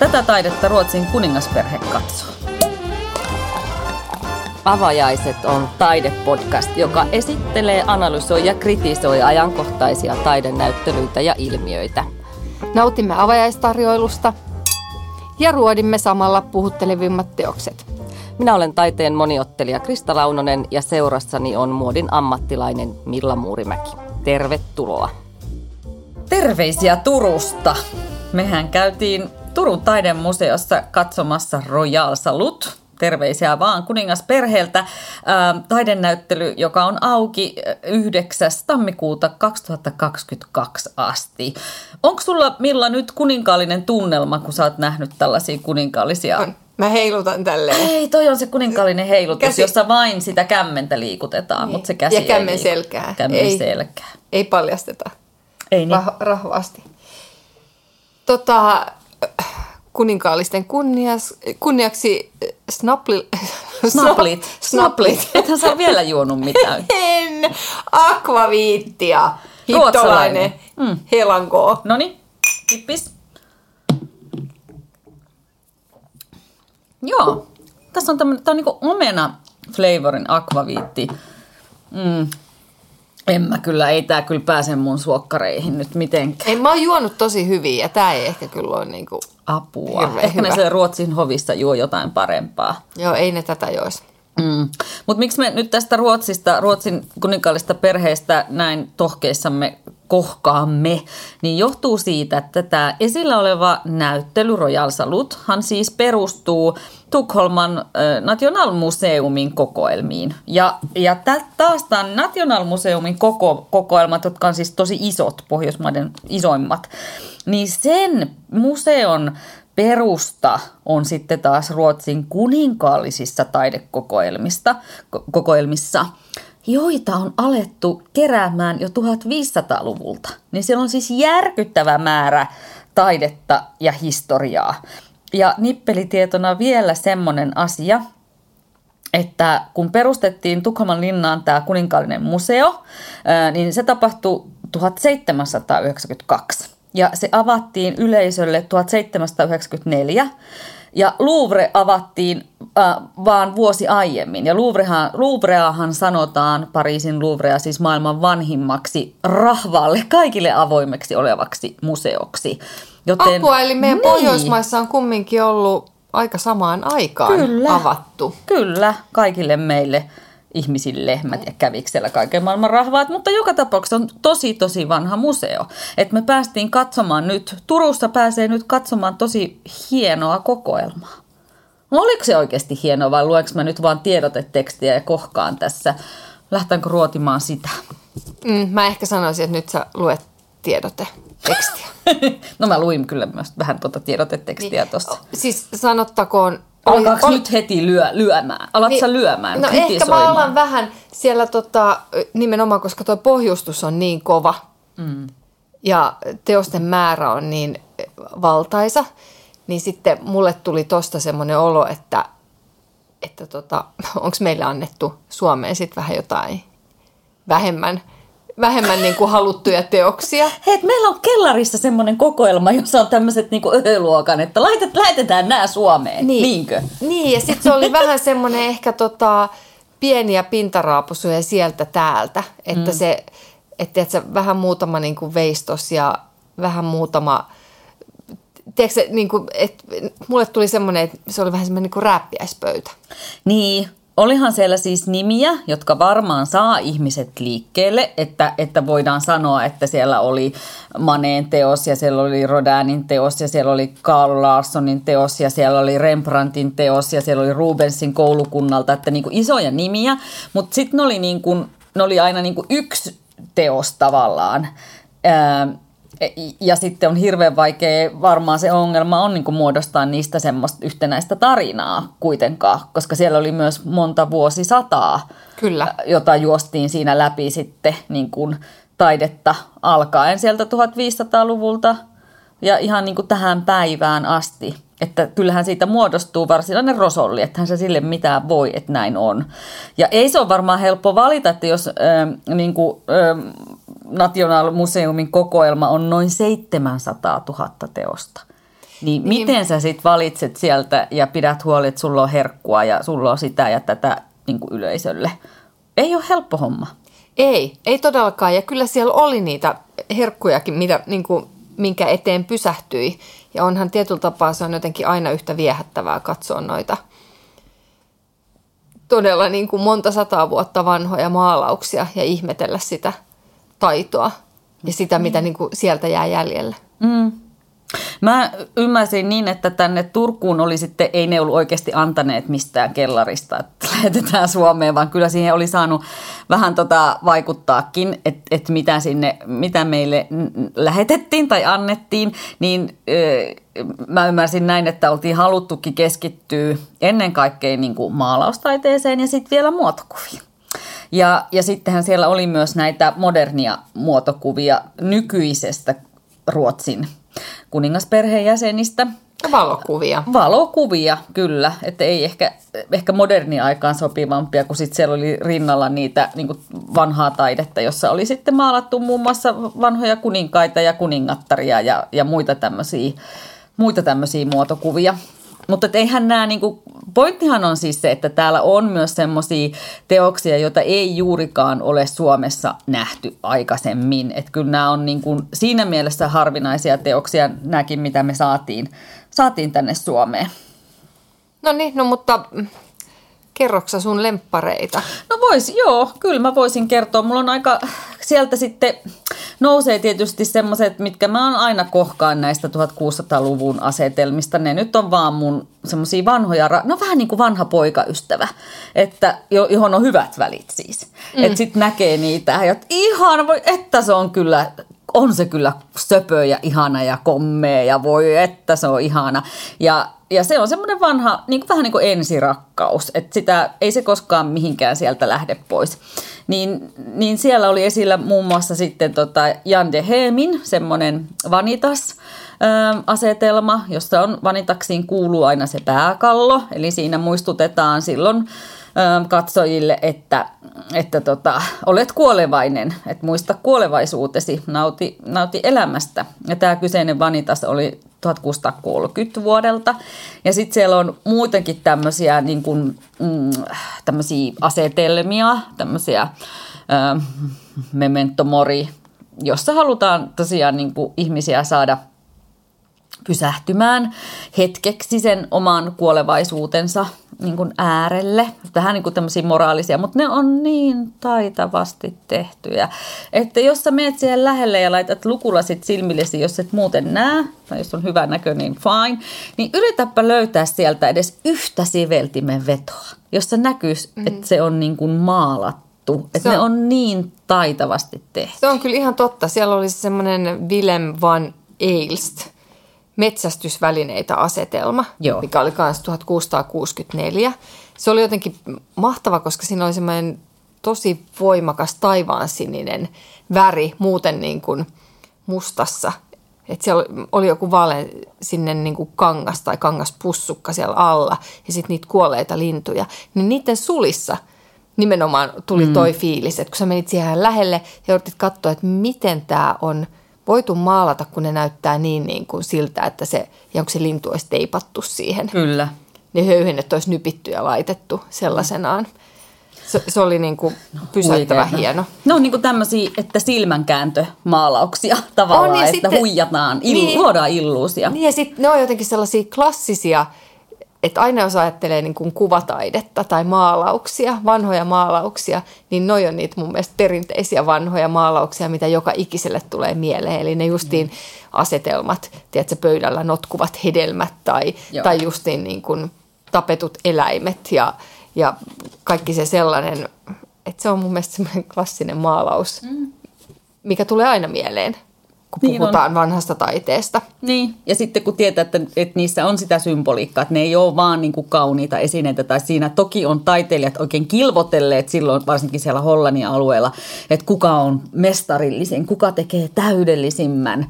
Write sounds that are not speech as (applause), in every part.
Tätä taidetta Ruotsin kuningasperhe katsoo. Avajaiset on taidepodcast, joka esittelee, analysoi ja kritisoi ajankohtaisia taidenäyttelyitä ja ilmiöitä. Nautimme avajaistarjoilusta ja ruodimme samalla puhuttelevimmat teokset. Minä olen taiteen moniottelija Krista Launonen ja seurassani on muodin ammattilainen Milla Muurimäki. Tervetuloa. Terveisiä Turusta. Mehän käytiin Turun taidemuseossa katsomassa Royal Salut, terveisiä vaan kuningasperheeltä, ää, taidenäyttely, joka on auki 9. tammikuuta 2022 asti. Onko sulla Milla nyt kuninkaallinen tunnelma, kun sä oot nähnyt tällaisia kuninkaallisia... On. Mä heilutan tälleen. Ei, toi on se kuninkaallinen heilutus, Käsi- jossa vain sitä kämmentä liikutetaan, Niin. mutta se käsi Ja kämmen ei selkää. Kämmen Ei. selkää. Ei paljasteta Ei niin. Rah- rahvasti. Tota, kuninkaallisten kunnias, kunniaksi äh, snapli, (laughs) Snaplit. (laughs) snaplit. (laughs) Ethän sä vielä juonut mitään. En. Akvaviittia. Ruotsalainen. Hittolainen. Mm. Helanko. Noni, kippis. Joo, tässä on tämmöinen, tää on niinku omena flavorin akvaviitti. Mm. En mä kyllä, ei tää kyllä pääse mun suokkareihin nyt mitenkään. Ei, mä oon juonut tosi hyvin ja tää ei ehkä kyllä ole niinku, Apua. Hirveän Ehkä ne hyvä. siellä Ruotsin hovissa juo jotain parempaa. joo ei ne tätä jois. Mm. Mutta miksi me nyt tästä Ruotsista, Ruotsin kuninkaallista perheestä näin tohkeissamme kohkaamme, niin johtuu siitä, että tämä esillä oleva näyttely Royal Saluthan siis perustuu Tukholman Nationalmuseumin kokoelmiin. Ja, ja taas tämän Nationalmuseumin koko, kokoelmat, jotka on siis tosi isot, Pohjoismaiden isoimmat, niin sen museon perusta on sitten taas Ruotsin kuninkaallisissa taidekokoelmista, ko- kokoelmissa, joita on alettu keräämään jo 1500-luvulta. Niin siellä on siis järkyttävä määrä taidetta ja historiaa. Ja nippelitietona vielä semmoinen asia, että kun perustettiin Tukholman linnaan tämä kuninkaallinen museo, niin se tapahtui 1792. Ja se avattiin yleisölle 1794. Ja Louvre avattiin äh, vaan vuosi aiemmin. Ja Louvrehan, Louvreahan sanotaan, Pariisin Louvrea, siis maailman vanhimmaksi rahvaalle, kaikille avoimeksi olevaksi museoksi. Joten, Apua, eli meidän Niin. Pohjoismaissa on kumminkin ollut aika samaan aikaan Kyllä. avattu. Kyllä, kaikille meille ihmisille, mä tiedän kävikö siellä kaiken maailman rahvaat, mutta joka tapauksessa on tosi tosi vanha museo. Et me päästiin katsomaan nyt, Turussa pääsee nyt katsomaan tosi hienoa kokoelmaa. No oliko se oikeasti hienoa vai luenko mä nyt vaan tiedotetekstiä ja kohkaan tässä? Lähtäänkö ruotimaan sitä? Mm, mä ehkä sanoisin, että nyt sä luet tiedote tekstiä. (laughs) no mä luin kyllä myös vähän tuota tiedotetekstiä tuossa. Siis sanottakoon... Alkaako oli- nyt heti lyö, lyömään? Alatko sä lyömään, No ehkä mä alan vähän siellä tota, nimenomaan, koska tuo pohjustus on niin kova mm. ja teosten määrä on niin valtaisa, niin sitten mulle tuli tosta semmoinen olo, että, että tota, (laughs) onko meille annettu Suomeen sitten vähän jotain vähemmän, vähemmän niin kuin haluttuja teoksia. Hei, et meillä on kellarissa semmoinen kokoelma, jossa on tämmöiset niinku öhöluokan, että laitet, lähetetään nämä Suomeen. Niin. Niinkö? Niin, ja sitten se oli vähän semmoinen ehkä tota, pieniä pintaraapusuja sieltä täältä, että mm. se, että et se vähän muutama niin kuin veistos ja vähän muutama, tiedätkö niin kuin, että mulle tuli semmoinen, että se oli vähän semmoinen niin kuin rääppiäispöytä. Niin, olihan siellä siis nimiä, jotka varmaan saa ihmiset liikkeelle, että, että voidaan sanoa, että siellä oli Maneen teos ja siellä oli Rodinin teos ja siellä oli Carl Larssonin teos ja siellä oli Rembrandtin teos ja siellä oli Rubensin koulukunnalta, että niin kuin isoja nimiä, mutta sitten ne oli, niin ne oli aina niin kuin yksi teos tavallaan. Ää, ja sitten on hirveän vaikea, varmaan se ongelma on niin muodostaa niistä semmoista yhtenäistä tarinaa kuitenkaan, koska siellä oli myös monta vuosisataa, Kyllä. jota juostiin siinä läpi sitten niin kuin taidetta alkaen sieltä 1500-luvulta ja ihan niin kuin tähän päivään asti. Että kyllähän siitä muodostuu varsinainen rosolli, että se sille mitään voi, että näin on. Ja ei se ole varmaan helppo valita, että jos äh, niin kuin, äh, National Museumin kokoelma on noin 700 000 teosta. Niin, niin miten sä sitten valitset sieltä ja pidät huoli, että sulla on herkkua ja sulla on sitä ja tätä niin kuin yleisölle? Ei ole helppo homma. Ei, ei todellakaan. Ja kyllä siellä oli niitä herkkujakin, mitä, niin kuin, minkä eteen pysähtyi. Ja onhan tietyllä tapaa se on jotenkin aina yhtä viehättävää katsoa noita todella niin kuin monta sataa vuotta vanhoja maalauksia ja ihmetellä sitä taitoa ja sitä, mitä niin kuin sieltä jää jäljelle. Mm. Mä ymmärsin niin, että tänne Turkuun oli sitten, ei ne ollut oikeasti antaneet mistään kellarista, että (laughs) lähetetään Suomeen, vaan kyllä siihen oli saanut vähän tota vaikuttaakin, että, että mitä, sinne, mitä meille lähetettiin tai annettiin, niin mä ymmärsin näin, että oltiin haluttukin keskittyä ennen kaikkea niin kuin maalaustaiteeseen ja sitten vielä muotokuviin. Ja, ja sittenhän siellä oli myös näitä modernia muotokuvia nykyisestä Ruotsin kuningasperheen jäsenistä. Valokuvia. Valokuvia, kyllä. Että ei ehkä, ehkä moderni aikaan sopivampia, kun sitten siellä oli rinnalla niitä niin vanhaa taidetta, jossa oli sitten maalattu muun muassa vanhoja kuninkaita ja kuningattaria ja, ja muita tämmöisiä muita tämmöisiä muotokuvia. Mutta eihän nämä, niin kuin, pointtihan on siis se, että täällä on myös semmoisia teoksia, joita ei juurikaan ole Suomessa nähty aikaisemmin. Että kyllä nämä on niin kuin, siinä mielessä harvinaisia teoksia, nämäkin mitä me saatiin, saatiin tänne Suomeen. No niin, no mutta kerroksa sun lemppareita? No vois, joo, kyllä mä voisin kertoa. Mulla on aika, sieltä sitten nousee tietysti semmoiset, mitkä mä oon aina kohkaan näistä 1600-luvun asetelmista. Ne nyt on vaan mun semmoisia vanhoja, no vähän niin kuin vanha poikaystävä, että, johon on hyvät välit siis. Mm. Että sit näkee niitä ja ihan voi, että se on kyllä on se kyllä söpö ja ihana ja kommea ja voi että se on ihana. Ja, ja se on semmoinen vanha, niin kuin, vähän niin kuin ensirakkaus, että sitä ei se koskaan mihinkään sieltä lähde pois. Niin, niin siellä oli esillä muun muassa sitten tota Jan de Heemin semmoinen vanitas, asetelma, jossa on vanitaksiin kuuluu aina se pääkallo, eli siinä muistutetaan silloin katsojille, että, että tota, olet kuolevainen, että muista kuolevaisuutesi, nauti, nauti elämästä. Ja tämä kyseinen vanitas oli 1630 vuodelta. Ja sitten siellä on muutenkin tämmöisiä niin mm, tämmöisiä asetelmia, tämmöisiä äh, memento mori, jossa halutaan tosiaan niin ihmisiä saada – pysähtymään hetkeksi sen oman kuolevaisuutensa niin kuin äärelle. Vähän niin kuin tämmöisiä moraalisia, mutta ne on niin taitavasti tehtyjä, että jos sä meet siihen lähelle ja laitat lukulasit silmillesi, jos et muuten näe, tai jos on hyvä näkö, niin fine, niin yritäpä löytää sieltä edes yhtä siveltimen vetoa, jossa näkyisi, mm. että se on niin kuin maalattu. Että on, ne on niin taitavasti tehty. Se on kyllä ihan totta. Siellä oli semmoinen Willem van Eilst – metsästysvälineitä asetelma, Joo. mikä oli myös 1664. Se oli jotenkin mahtava, koska siinä oli semmoinen tosi voimakas taivaansininen väri muuten niin kuin mustassa. Että siellä oli joku vaale sinne niin kuin kangas tai kangaspussukka siellä alla ja sitten niitä kuolleita lintuja. Niin niiden sulissa nimenomaan tuli mm. toi fiilis, että kun sä menit siihen lähelle ja yritit katsoa, että miten tämä on – voitu maalata, kun ne näyttää niin, niin kuin siltä, että se, onko se lintu olisi teipattu siihen. Kyllä. Ne höyhenet olisi nypitty ja laitettu sellaisenaan. Se, se oli niin kuin pysäyttävä Huikeeta. hieno. Ne on niin kuin tämmöisiä, että silmänkääntömaalauksia (laughs) tavallaan, on, että sitten, huijataan, illu, niin, luodaan illuusia. Niin ja sitten ne on jotenkin sellaisia klassisia että aina jos ajattelee niin kuin kuvataidetta tai maalauksia, vanhoja maalauksia, niin noi on niitä mun mielestä perinteisiä vanhoja maalauksia, mitä joka ikiselle tulee mieleen. Eli ne justiin mm. asetelmat, tiedätkö, pöydällä notkuvat hedelmät tai, tai justiin niin kuin tapetut eläimet ja, ja kaikki se sellainen, että se on mun mielestä semmoinen klassinen maalaus, mm. mikä tulee aina mieleen kun niin puhutaan on. vanhasta taiteesta. Niin, ja sitten kun tietää, että, että niissä on sitä symboliikkaa, että ne ei ole vaan niin kuin kauniita esineitä, tai siinä toki on taiteilijat oikein kilvotelleet silloin, varsinkin siellä Hollannin alueella, että kuka on mestarillisen, kuka tekee täydellisimmän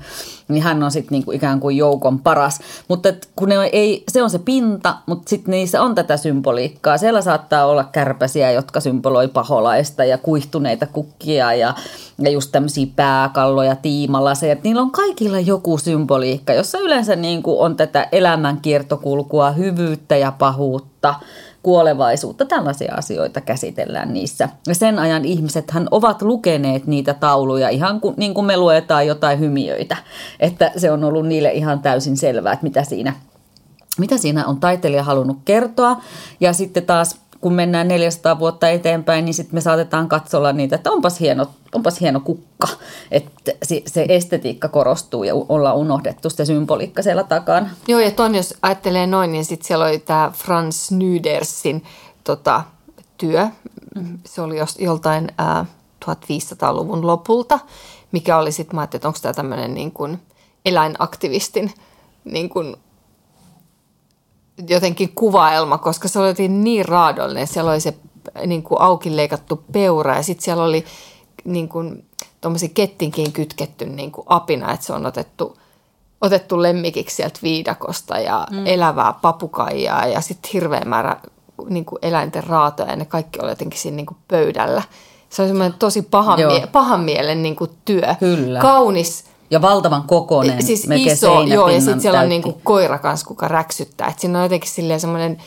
niin hän on sitten niinku ikään kuin joukon paras. Mutta kun ne ei, se on se pinta, mutta sitten niissä on tätä symboliikkaa. Siellä saattaa olla kärpäsiä, jotka symboloi paholaista ja kuihtuneita kukkia ja, ja just tämmöisiä pääkalloja, tiimalaseja. Niillä on kaikilla joku symboliikka, jossa yleensä niinku on tätä elämän kiertokulkua, hyvyyttä ja pahuutta – kuolevaisuutta, tällaisia asioita käsitellään niissä. Ja sen ajan ihmisethän ovat lukeneet niitä tauluja ihan kuin, niin kuin me luetaan jotain hymiöitä, että se on ollut niille ihan täysin selvää, että mitä siinä, mitä siinä on taiteilija halunnut kertoa. Ja sitten taas kun mennään 400 vuotta eteenpäin, niin sitten me saatetaan katsolla niitä, että onpas hieno, onpas hieno kukka. Että se estetiikka korostuu ja ollaan unohdettu se symboliikka siellä takana. Joo, ja ton jos ajattelee noin, niin sitten siellä oli tämä Franz Nydersin tota, työ. Se oli jos, joltain ää, 1500-luvun lopulta, mikä oli sitten, mä ajattelin, että onko tämä tämmöinen niin eläinaktivistin niin kuin jotenkin kuvaelma, koska se oli niin raadollinen. Siellä oli se niin kuin auki leikattu peura ja sitten siellä oli niin kuin, kettinkin kytketty niin kuin apina, että se on otettu, otettu lemmikiksi sieltä viidakosta ja mm. elävää papukaijaa ja sitten hirveä määrä niin kuin eläinten raatoja ja ne kaikki oli jotenkin siinä niin kuin pöydällä. Se oli semmoinen tosi pahan, mie- pahan mielen niin kuin työ. Kyllä. Kaunis ja valtavan kokoinen. Siis iso, joo, ja sitten siellä on niinku koira kanssa, kuka räksyttää. Et siinä on jotenkin silleen semmoinen,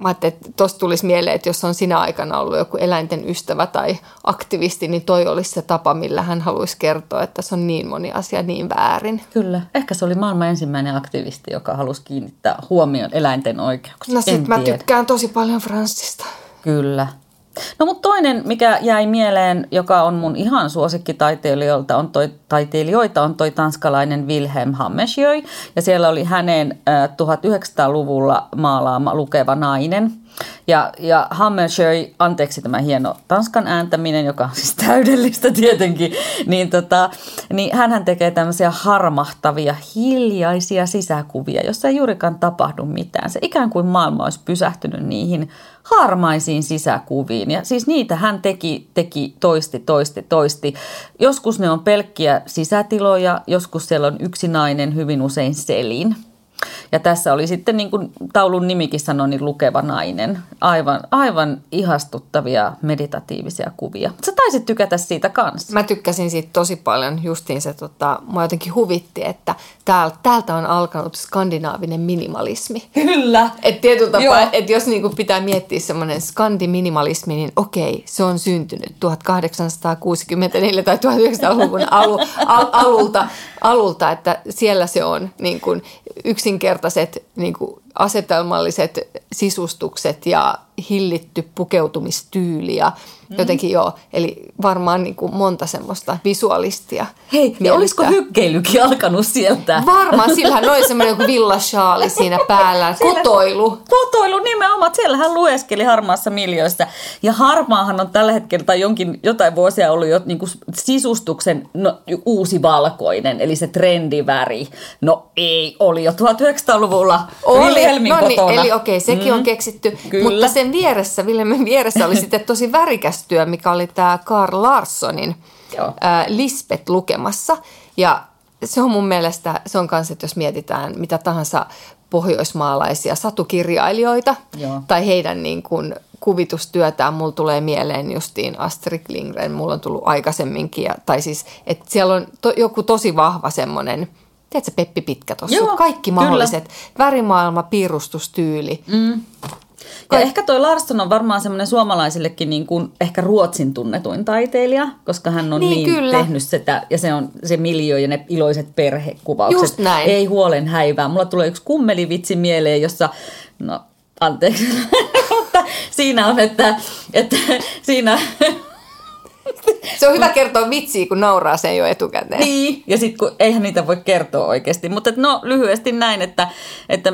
mä ajattelin, että tuosta tulisi mieleen, että jos on sinä aikana ollut joku eläinten ystävä tai aktivisti, niin toi olisi se tapa, millä hän haluaisi kertoa, että se on niin moni asia niin väärin. Kyllä. Ehkä se oli maailman ensimmäinen aktivisti, joka halusi kiinnittää huomioon eläinten oikeuksia. No sit mä tykkään tosi paljon Franssista. Kyllä. No mutta toinen, mikä jäi mieleen, joka on mun ihan suosikkitaiteilijoilta, on toi, taiteilijoita, on toi tanskalainen Wilhelm Hammersjö. Ja siellä oli hänen äh, 1900-luvulla maalaama lukeva nainen – ja, ja Hammersjö, anteeksi tämä hieno tanskan ääntäminen, joka on siis täydellistä tietenkin, niin, tota, niin hän tekee tämmöisiä harmahtavia, hiljaisia sisäkuvia, jossa ei juurikaan tapahdu mitään. Se ikään kuin maailma olisi pysähtynyt niihin harmaisiin sisäkuviin. Ja siis niitä hän teki, teki toisti, toisti, toisti. Joskus ne on pelkkiä sisätiloja, joskus siellä on yksi nainen, hyvin usein selin. Ja tässä oli sitten niin kuin taulun nimikin sanoi, niin lukeva nainen. Aivan, aivan ihastuttavia meditatiivisia kuvia. Sä taisit tykätä siitä kanssa. Mä tykkäsin siitä tosi paljon. Justiin se, tota, mua jotenkin huvitti, että täältä, täältä on alkanut skandinaavinen minimalismi. Kyllä. Et tietyllä tapaa, että jos niinku pitää miettiä semmoinen skandiminimalismi, niin okei, se on syntynyt 1864 tai 1900-luvun alu, al, alulta, alulta, että siellä se on niin kuin yksinkertaiset niin kuin asetelmalliset sisustukset ja hillitty pukeutumistyyli ja mm. jotenkin joo, eli varmaan niin kuin monta semmoista visualistia. Hei, ja olisiko hykkeilykin alkanut sieltä? Varmaan, sillähän oli semmoinen joku villashaali siinä päällä, kotoilu. Kotoilu nimenomaan, siellähän lueskeli harmaassa miljoissa. Ja harmaahan on tällä hetkellä tai jonkin, jotain vuosia ollut jo niin kuin sisustuksen no, uusi valkoinen, eli se trendiväri. No ei, oli jo 1900-luvulla oli. Wilhelmin no niin, kotona. Eli okei, okay, sekin mm. on keksitty, Kyllä. mutta sen vieressä, Wilhelmin vieressä oli (laughs) sitten tosi värikäs työ, mikä oli tämä Karl Larssonin ää, Lisbeth lukemassa. Ja se on mun mielestä, se on kanssa, että jos mietitään mitä tahansa pohjoismaalaisia satukirjailijoita Joo. tai heidän niin kuin kuvitustyötään, mulla tulee mieleen justiin Astrid Lindgren, mulla on tullut aikaisemminkin, ja, tai siis, että siellä on to, joku tosi vahva semmoinen – Tiedätkö Peppi Pitkä tuossa? Kaikki mahdolliset. Kyllä. Värimaailma, piirustustyyli. Mm. Ja ehkä toi Larsson on varmaan semmoinen suomalaisillekin niin kuin ehkä Ruotsin tunnetuin taiteilija, koska hän on niin, niin tehnyt sitä, ja se on se miljö ja ne iloiset perhekuvaukset. Just näin. Ei huolen häivää. Mulla tulee yksi kummelivitsi mieleen, jossa, no anteeksi, (laughs) mutta siinä on, että, että siinä (laughs) se on hyvä kertoa vitsiä, kun nauraa sen jo etukäteen. Niin, ja sitten kun eihän niitä voi kertoa oikeasti. Mutta no lyhyesti näin, että, että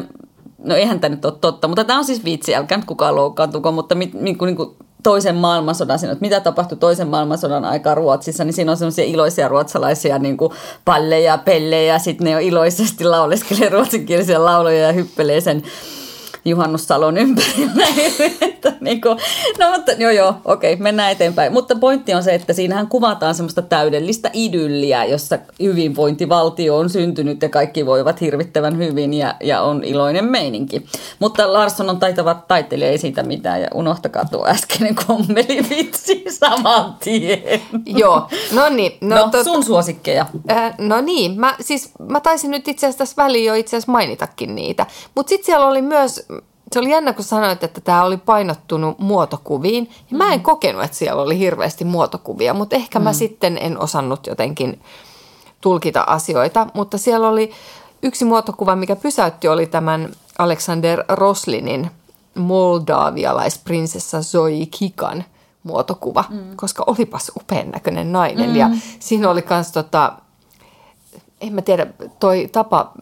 no eihän tämä nyt ole totta, mutta tämä on siis vitsi, älkää nyt kukaan loukkaantuko, mutta mit, niin kuin, niin kuin toisen maailmansodan, että mitä tapahtui toisen maailmansodan aikaa Ruotsissa, niin siinä on semmoisia iloisia ruotsalaisia niin kuin palleja, pellejä, sitten ne on iloisesti lauleskelee ruotsinkielisiä lauloja ja hyppelee sen juhannussalon ympärillä. (laughs) että niin kuin, no mutta joo joo, okei, mennään eteenpäin. Mutta pointti on se, että siinähän kuvataan semmoista täydellistä idylliä, jossa hyvinvointivaltio on syntynyt ja kaikki voivat hirvittävän hyvin ja, ja on iloinen meininki. Mutta Larsson on taitava taiteilija, ei siitä mitään ja unohtakaa tuo äskeinen kommelivitsi saman tien. Joo, no niin. No, no tot... sun suosikkeja. Äh, no niin, mä, siis, mä taisin nyt itse asiassa tässä väliin jo itse asiassa mainitakin niitä. Mutta sitten siellä oli myös, se oli jännä kun sanoit, että tämä oli painottunut muotokuviin. Ja mä en mm. kokenut, että siellä oli hirveästi muotokuvia, mutta ehkä mm. mä sitten en osannut jotenkin tulkita asioita. Mutta siellä oli yksi muotokuva, mikä pysäytti, oli tämän Alexander Roslinin moldavialaisprinsessa Zoe Kikan muotokuva, mm. koska olipas upean näköinen nainen. Mm. Ja siinä oli myös tota, en mä tiedä, toi tapa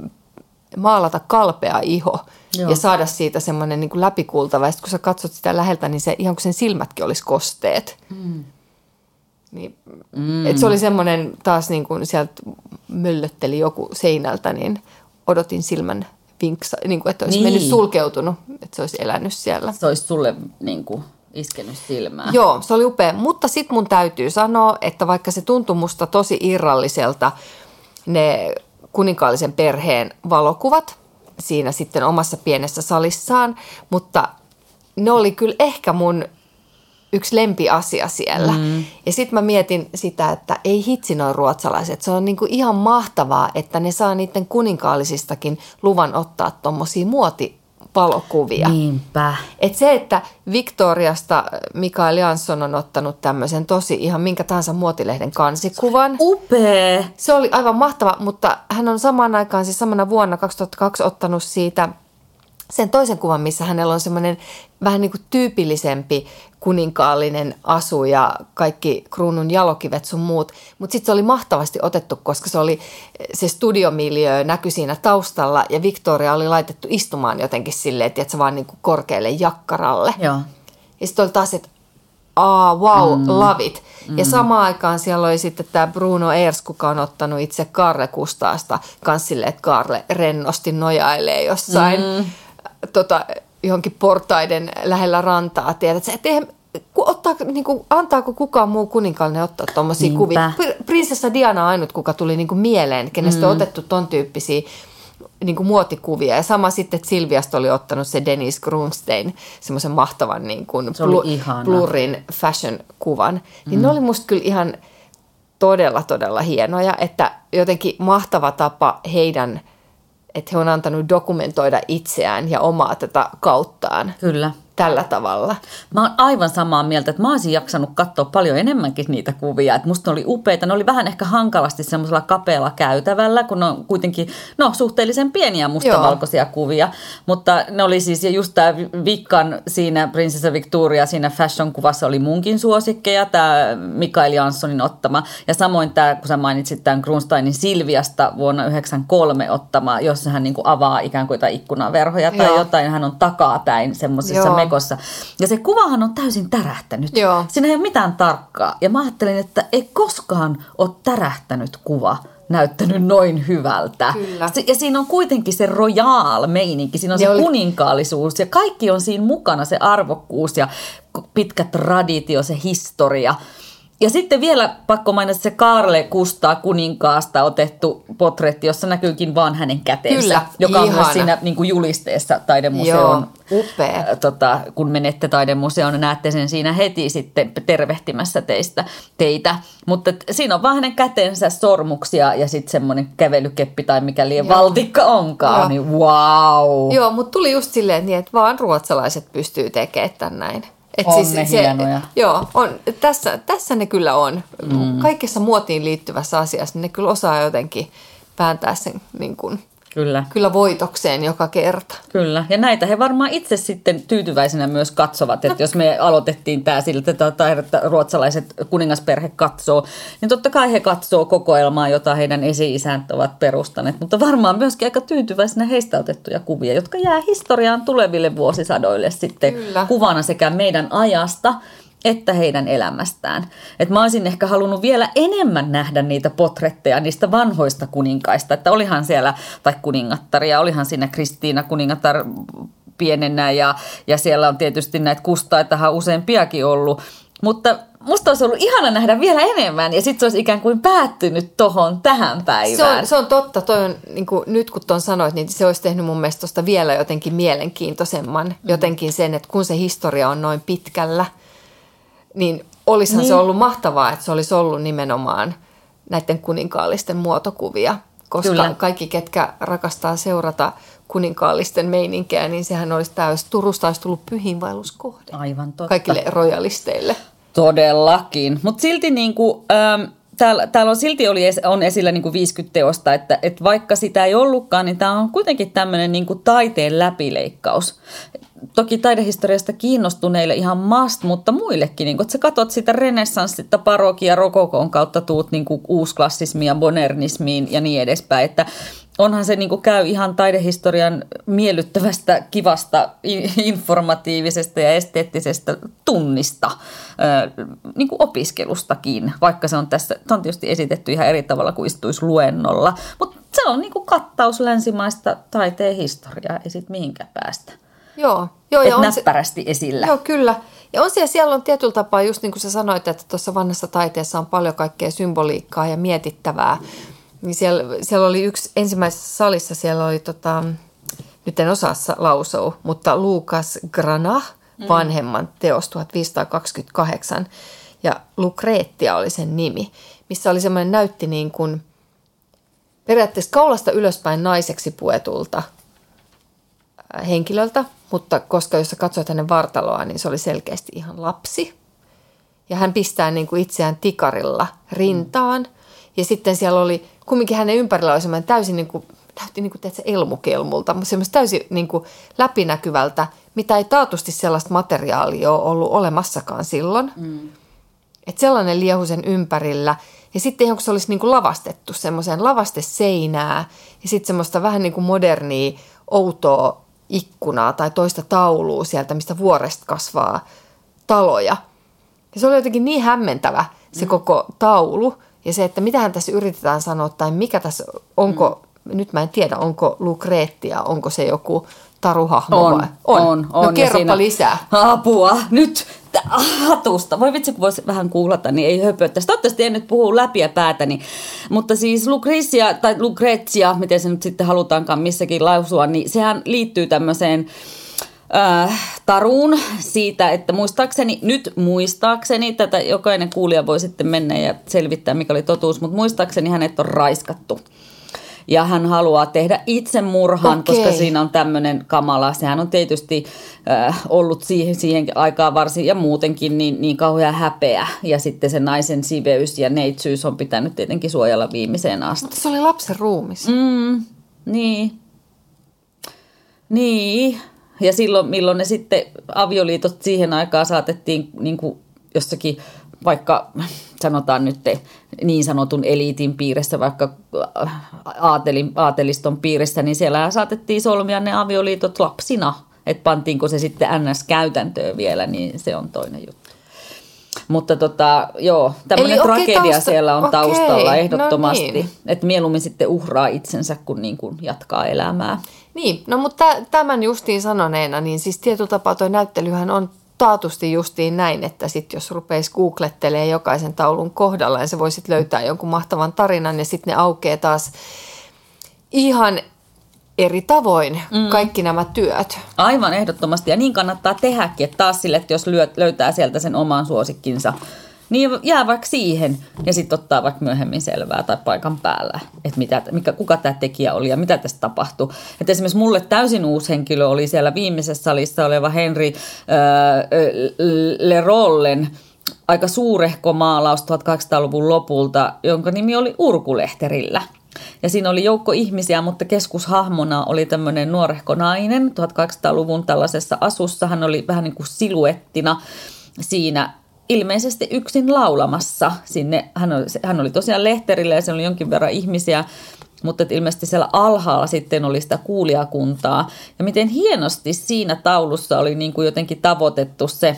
maalata kalpea iho Joo. ja saada siitä semmoinen niin läpikultava. Ja kun sä katsot sitä läheltä, niin se ihan kuin sen silmätkin olisi kosteet. Mm. Niin, mm. Et se oli semmoinen taas niin kuin sieltä möllötteli joku seinältä, niin odotin silmän vinksa, niin kuin, että olisi niin. mennyt sulkeutunut, että se olisi elänyt siellä. Se olisi sulle niin kuin iskenyt silmään. Joo, se oli upea. Mutta sitten mun täytyy sanoa, että vaikka se tuntui musta tosi irralliselta – ne kuninkaallisen perheen valokuvat siinä sitten omassa pienessä salissaan, mutta ne oli kyllä ehkä mun yksi lempiasia siellä. Mm. Ja sitten mä mietin sitä, että ei hitsi noin ruotsalaiset. Se on niinku ihan mahtavaa, että ne saa niiden kuninkaallisistakin luvan ottaa tuommoisia muoti valokuvia. Niinpä. Et se, että Victoriasta Mikael Jansson on ottanut tämmöisen tosi ihan minkä tahansa muotilehden kansikuvan. Upea! Se oli aivan mahtava, mutta hän on samaan aikaan, siis samana vuonna 2002 ottanut siitä sen toisen kuvan, missä hänellä on semmoinen vähän niin kuin tyypillisempi kuninkaallinen asu ja kaikki kruunun jalokivet sun muut. Mutta sitten se oli mahtavasti otettu, koska se oli se studiomiljö näkyi siinä taustalla ja Victoria oli laitettu istumaan jotenkin silleen, että se vaan niin kuin korkealle jakkaralle. Joo. Ja sitten oli taas, että aa, wow, mm. love it. Mm. Ja samaan aikaan siellä oli sitten tämä Bruno Eers, kuka on ottanut itse Karle Kustaasta kans silleen, että Karle rennosti nojailee jossain mm. Tota, johonkin portaiden lähellä rantaa. Tiedät, että eihän, ottaa, niin kuin, antaako kukaan muu kuninkaallinen ottaa tuommoisia kuvia. Prinsessa Diana on ainut, kuka tuli niin kuin mieleen, kenestä mm. on otettu ton tyyppisiä niin kuin muotikuvia. Ja sama sitten, että Silviasta oli ottanut se Dennis Grunstein, semmoisen mahtavan niin kuin blu- blurin fashion-kuvan. Niin mm. ne oli musta kyllä ihan todella, todella hienoja, että jotenkin mahtava tapa heidän, että he on antanut dokumentoida itseään ja omaa tätä kauttaan. Kyllä tällä tavalla. Mä oon aivan samaa mieltä, että mä olisin jaksanut katsoa paljon enemmänkin niitä kuvia. Että musta ne oli upeita. Ne oli vähän ehkä hankalasti semmoisella kapealla käytävällä, kun ne on kuitenkin no, suhteellisen pieniä mustavalkoisia Joo. kuvia. Mutta ne oli siis, ja just tämä Vikkan siinä Prinsessa Victoria siinä fashion-kuvassa oli munkin suosikkeja, tämä Mikael Janssonin ottama. Ja samoin tämä, kun sä mainitsit tämän Grunsteinin Silviasta vuonna 1993 ottama, jossa hän niin kuin avaa ikään kuin jotain ikkunaverhoja tai Joo. jotain. Hän on takapäin semmoisissa mekossa. Ja se kuvahan on täysin tärähtänyt. Joo. Siinä ei ole mitään tarkkaa. Ja mä ajattelin, että ei koskaan ole tärähtänyt kuva näyttänyt noin hyvältä. Kyllä. Ja siinä on kuitenkin se royal meininki, siinä on se, se oli... kuninkaallisuus ja kaikki on siinä mukana, se arvokkuus ja pitkä traditio, se historia. Ja sitten vielä pakko mainita se Karle Kustaa kuninkaasta otettu potretti, jossa näkyykin vaan hänen käteensä. Kyllä, joka ihana. on myös siinä niin kuin julisteessa taidemuseon. Joo, upea. Tota, kun menette taidemuseoon, niin näette sen siinä heti sitten tervehtimässä teistä, teitä. Mutta siinä on vaan hänen kätensä sormuksia ja sitten semmoinen kävelykeppi tai mikä liian valtikka onkaan. Joo. Niin wow. Joo, mutta tuli just silleen niin, että vaan ruotsalaiset pystyy tekemään tämän näin. Et on siis ne se, hienoja. Joo, on, tässä, tässä ne kyllä on. Mm. Kaikessa muotiin liittyvässä asiassa ne kyllä osaa jotenkin vääntää sen niin kuin, Kyllä. Kyllä voitokseen joka kerta. Kyllä. Ja näitä he varmaan itse sitten tyytyväisenä myös katsovat. Että jos me aloitettiin tämä sillä, että, ruotsalaiset kuningasperhe katsoo, niin totta kai he katsoo kokoelmaa, jota heidän esi-isänt ovat perustaneet. Mutta varmaan myöskin aika tyytyväisenä heistä otettuja kuvia, jotka jää historiaan tuleville vuosisadoille sitten Kyllä. kuvana sekä meidän ajasta – että heidän elämästään. Et mä olisin ehkä halunnut vielä enemmän nähdä niitä potretteja niistä vanhoista kuninkaista, että olihan siellä, tai kuningattaria, olihan siinä Kristiina kuningatar pienenä ja, ja siellä on tietysti näitä kustaitahan useampiakin ollut. Mutta musta olisi ollut ihana nähdä vielä enemmän ja sitten se olisi ikään kuin päättynyt tohon tähän päivään. Se on, se on totta. Toi on, niin kuin, nyt kun tuon sanoit, niin se olisi tehnyt mun mielestä tosta vielä jotenkin mielenkiintoisemman. Mm. Jotenkin sen, että kun se historia on noin pitkällä, niin olisihan niin. se ollut mahtavaa, että se olisi ollut nimenomaan näiden kuninkaallisten muotokuvia. Koska Kyllä. kaikki, ketkä rakastaa seurata kuninkaallisten meininkejä, niin sehän olisi täys. Turusta olisi tullut pyhiinvaelluskohde. Aivan totta. Kaikille rojalisteille. Todellakin. Mutta silti niin kuin, ähm, täällä, täällä on silti oli, on esillä niin kuin 50 teosta, että, että vaikka sitä ei ollutkaan, niin tämä on kuitenkin tämmöinen niin kuin taiteen läpileikkaus. Toki taidehistoriasta kiinnostuneille ihan must, mutta muillekin. Niin kuin, että sä katsot sitä renessanssista, parokia, rokokon kautta tuut niin uusklassismiin modernismiin ja niin edespäin. Että onhan se niin kuin käy ihan taidehistorian miellyttävästä, kivasta, informatiivisesta ja esteettisestä tunnista niin kuin opiskelustakin, vaikka se on tässä, se on tietysti esitetty ihan eri tavalla kuin istuisi luennolla, mutta se on niin kuin kattaus länsimaista taiteen historiaa, ei sitten mihinkään päästä. Joo. Joo ja on näppärästi se, esillä. Joo, kyllä. Ja on siellä, siellä on tietyllä tapaa, just niin kuin sä sanoit, että tuossa vanhassa taiteessa on paljon kaikkea symboliikkaa ja mietittävää. Niin siellä, siellä oli yksi, ensimmäisessä salissa siellä oli, tota, nyt en osaa lausua, mutta Lukas Granah, mm. vanhemman teos 1528. Ja Lucretia oli sen nimi, missä oli semmoinen näytti niin kuin periaatteessa kaulasta ylöspäin naiseksi puetulta äh, henkilöltä, mutta koska jos sä katsoit hänen vartaloa, niin se oli selkeästi ihan lapsi. Ja hän pistää niin kuin itseään tikarilla rintaan. Ja sitten siellä oli, kumminkin hänen ympärillä oli semmoinen täysin niin kuin, näytti niin kuin, teetkö, elmukelmulta, mutta semmoista täysin niin kuin läpinäkyvältä, mitä ei taatusti sellaista materiaalia ole ollut olemassakaan silloin. Mm. Että sellainen liehu sen ympärillä. Ja sitten kun se olisi niin kuin lavastettu semmoiseen lavasteseinää ja sitten semmoista vähän niin kuin modernia, outoa ikkunaa tai toista taulua sieltä, mistä vuoresta kasvaa taloja. Ja se oli jotenkin niin hämmentävä se mm. koko taulu ja se, että mitähän tässä yritetään sanoa tai mikä tässä, onko, mm. nyt mä en tiedä, onko Lucretia, onko se joku taruhahmo on, vai? On, on. on no kerropa siinä, lisää. Apua, nyt hatusta. Voi vitsi, kun voisi vähän kuulata, niin ei höpöttäisi. Toivottavasti en nyt puhu läpi ja päätäni. Mutta siis Lucretia, tai Lucretia, miten se nyt sitten halutaankaan missäkin lausua, niin sehän liittyy tämmöiseen äh, taruun siitä, että muistaakseni, nyt muistaakseni, tätä jokainen kuulija voi sitten mennä ja selvittää, mikä oli totuus, mutta muistaakseni hänet on raiskattu ja hän haluaa tehdä itsemurhan, okay. koska siinä on tämmöinen kamala. Sehän on tietysti äh, ollut siihen, siihen aikaan varsin ja muutenkin niin, niin kauhean häpeä. Ja sitten se naisen siveys ja neitsyys on pitänyt tietenkin suojella viimeiseen asti. Mutta se oli lapsen ruumis. Mm, niin. Niin. Ja silloin, milloin ne sitten avioliitot siihen aikaan saatettiin niin kuin jossakin vaikka sanotaan nyt niin sanotun eliitin piirissä, vaikka aatelin, aateliston piirissä, niin siellä saatettiin solmia ne avioliitot lapsina. Että pantiinko se sitten NS-käytäntöön vielä, niin se on toinen juttu. Mutta tota, joo, tämmöinen tragedia okay, tausta, siellä on okay, taustalla ehdottomasti. No niin. Että mieluummin sitten uhraa itsensä, kun niin kuin jatkaa elämää. Niin, no mutta tämän justiin sanoneena, niin siis tietyllä tapaa tuo näyttelyhän on taatusti justiin näin, että sitten jos rupeisi googlettelee jokaisen taulun kohdalla, niin se voisit löytää jonkun mahtavan tarinan ja sitten ne aukeaa taas ihan eri tavoin mm. kaikki nämä työt. Aivan ehdottomasti ja niin kannattaa tehdäkin, että taas sille, että jos löytää sieltä sen oman suosikkinsa – niin jää vaikka siihen ja sitten ottaa vaikka myöhemmin selvää tai paikan päällä, että mitä, mikä, kuka tämä tekijä oli ja mitä tässä tapahtui. Että esimerkiksi mulle täysin uusi henkilö oli siellä viimeisessä salissa oleva Henri äh, Lerollen aika suurehko maalaus 1800-luvun lopulta, jonka nimi oli Urkulehterillä. Ja siinä oli joukko ihmisiä, mutta keskushahmona oli tämmöinen nuorehko nainen 1800-luvun tällaisessa asussa. Hän oli vähän niin kuin siluettina siinä ilmeisesti yksin laulamassa sinne. Hän oli, hän oli tosiaan lehterillä ja se oli jonkin verran ihmisiä, mutta että ilmeisesti siellä alhaalla sitten oli sitä kuulijakuntaa. Ja miten hienosti siinä taulussa oli niin kuin jotenkin tavoitettu se,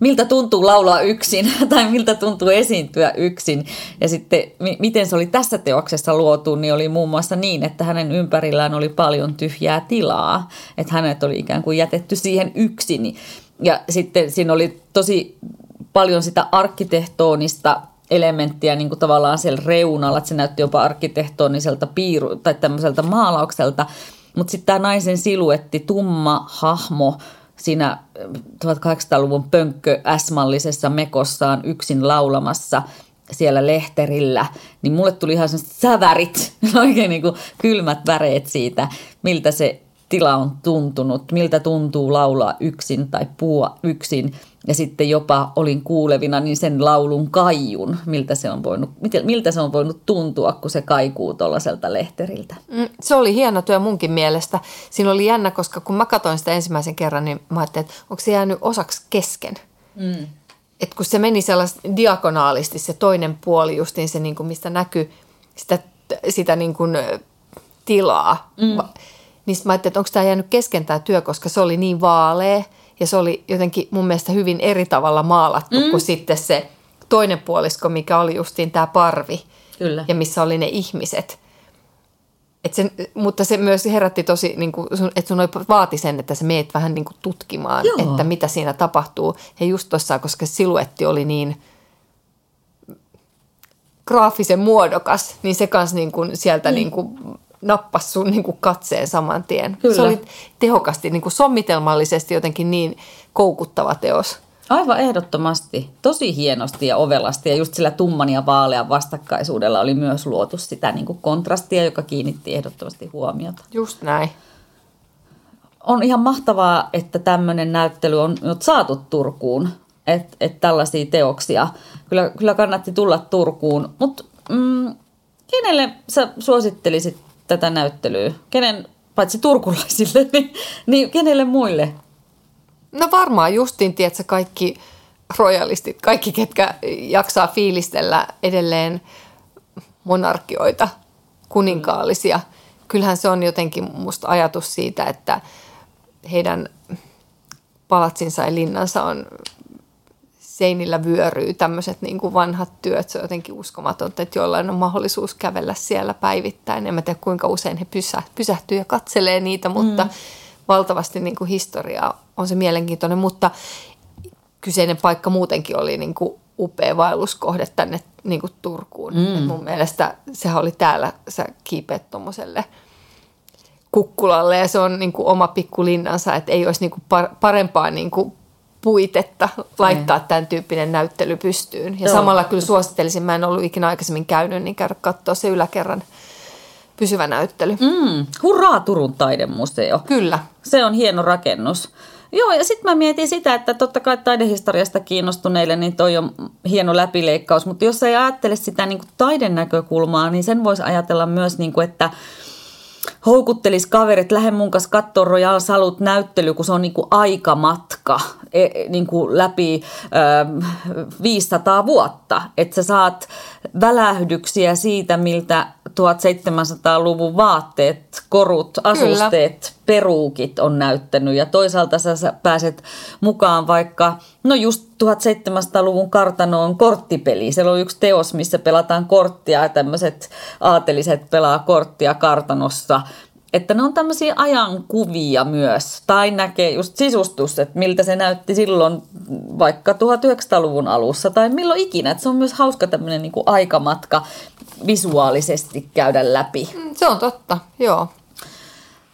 miltä tuntuu laulaa yksin (laughs) tai miltä tuntuu esiintyä yksin. Ja sitten miten se oli tässä teoksessa luotu, niin oli muun muassa niin, että hänen ympärillään oli paljon tyhjää tilaa. Että hänet oli ikään kuin jätetty siihen yksin. Ja sitten siinä oli tosi paljon sitä arkkitehtoonista elementtiä niin kuin tavallaan siellä reunalla, että se näytti jopa arkkitehtoniselta piiru tai tämmöiseltä maalaukselta. Mutta sitten tämä naisen siluetti, tumma hahmo siinä 1800-luvun pönkkö S-mallisessa mekossaan yksin laulamassa siellä lehterillä, niin mulle tuli ihan sävärit, (laughs) oikein niin kuin kylmät väreet siitä, miltä se tila on tuntunut, miltä tuntuu laulaa yksin tai puhua yksin. Ja sitten jopa olin kuulevina niin sen laulun kaijun, miltä se on voinut, miltä se on voinut tuntua, kun se kaikuu tuollaiselta lehteriltä. Mm, se oli hieno työ munkin mielestä. Siinä oli jännä, koska kun mä katsoin sitä ensimmäisen kerran, niin mä ajattelin, että onko se jäänyt osaksi kesken. Mm. Et kun se meni sellaista diagonaalisti, se toinen puoli justiin se, niin kuin mistä näkyy sitä, sitä niin kuin, tilaa, mm niin mä ajattelin, että onko tämä jäänyt kesken tämä työ, koska se oli niin vaalea ja se oli jotenkin mun mielestä hyvin eri tavalla maalattu mm. kuin sitten se toinen puolisko, mikä oli justiin tämä parvi Kyllä. ja missä oli ne ihmiset. Et sen, mutta se myös herätti tosi, niin kuin, että sun vaati sen, että sä meet vähän niin kuin tutkimaan, Joo. että mitä siinä tapahtuu. Ja just tuossa, koska siluetti oli niin graafisen muodokas, niin se kanssa niin kuin sieltä mm. niin kuin nappasi sun niin kuin katseen saman tien. Kyllä. Se oli tehokasti, niin kuin sommitelmallisesti jotenkin niin koukuttava teos. Aivan ehdottomasti. Tosi hienosti ja ovelasti ja just sillä tumman ja vaalean vastakkaisuudella oli myös luotu sitä niin kuin kontrastia, joka kiinnitti ehdottomasti huomiota. Just näin. On ihan mahtavaa, että tämmöinen näyttely on nyt saatu Turkuun, että et tällaisia teoksia. Kyllä, kyllä kannatti tulla Turkuun, mutta mm, kenelle sä suosittelisit tätä näyttelyä? Kenen, paitsi turkulaisille, (laughs) niin, niin kenelle muille? No varmaan justiin, tiedätkö, kaikki royalistit, kaikki ketkä jaksaa fiilistellä edelleen monarkioita, kuninkaallisia. Kyllähän se on jotenkin musta ajatus siitä, että heidän palatsinsa ja linnansa on seinillä vyöryy tämmöiset niin kuin vanhat työt. Se on jotenkin uskomatonta, että jollain on mahdollisuus kävellä siellä päivittäin. En mä tiedä kuinka usein he pysä, pysähtyy ja katselee niitä, mutta mm. valtavasti niin kuin historiaa on se mielenkiintoinen. Mutta kyseinen paikka muutenkin oli niin kuin upea vaelluskohde tänne niin kuin Turkuun. Mm. Et mun mielestä sehän oli täällä, sä kiipeät tuommoiselle kukkulalle ja se on niin kuin oma pikkulinnansa, että ei olisi niin kuin parempaa niin kuin puitetta laittaa tämän tyyppinen näyttely pystyyn. Ja Joo. samalla kyllä suosittelisin, mä en ollut ikinä aikaisemmin käynyt, niin käydä katsoa se yläkerran pysyvä näyttely. Mm, hurraa Turun taidemuseo. Kyllä. Se on hieno rakennus. Joo, ja sitten mä mietin sitä, että totta kai taidehistoriasta kiinnostuneille niin toi on hieno läpileikkaus, mutta jos ei ajattele sitä niin kuin taiden näkökulmaa, niin sen voisi ajatella myös, niin kuin, että – houkuttelisi kaverit, lähde mun kanssa katsoa Royal Salut näyttely, kun se on niin kuin aikamatka e, kuin läpi ö, 500 vuotta. Että sä saat välähdyksiä siitä, miltä 1700-luvun vaatteet, korut, asusteet, Kyllä. peruukit on näyttänyt. Ja toisaalta sä pääset mukaan vaikka, no just 1700-luvun kartanoon korttipeli. Siellä on yksi teos, missä pelataan korttia ja tämmöiset aateliset pelaa korttia kartanossa. Että ne on tämmöisiä ajankuvia myös. Tai näkee just sisustus, että miltä se näytti silloin vaikka 1900-luvun alussa tai milloin ikinä. Että se on myös hauska tämmöinen niin aikamatka visuaalisesti käydä läpi. Mm, se on totta, joo.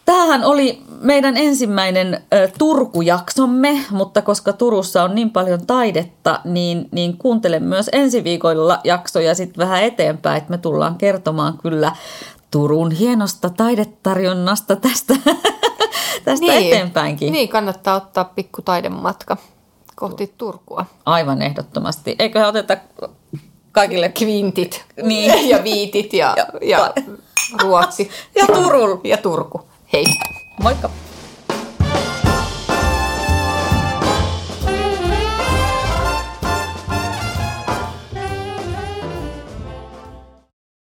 Tämähän oli meidän ensimmäinen Turku-jaksomme, mutta koska Turussa on niin paljon taidetta, niin, niin kuuntele myös ensi viikolla jaksoja sitten vähän eteenpäin, että me tullaan kertomaan kyllä Turun hienosta taidetarjonnasta tästä, (laughs) tästä niin, eteenpäinkin. Niin, kannattaa ottaa pikku taidematka kohti Turkua. Aivan ehdottomasti. Eikö oteta kaikille kvintit niin. (laughs) ja viitit ja, ja, ja Ruotsi. Ja Turul. Ja Turku. Hei. Moikka.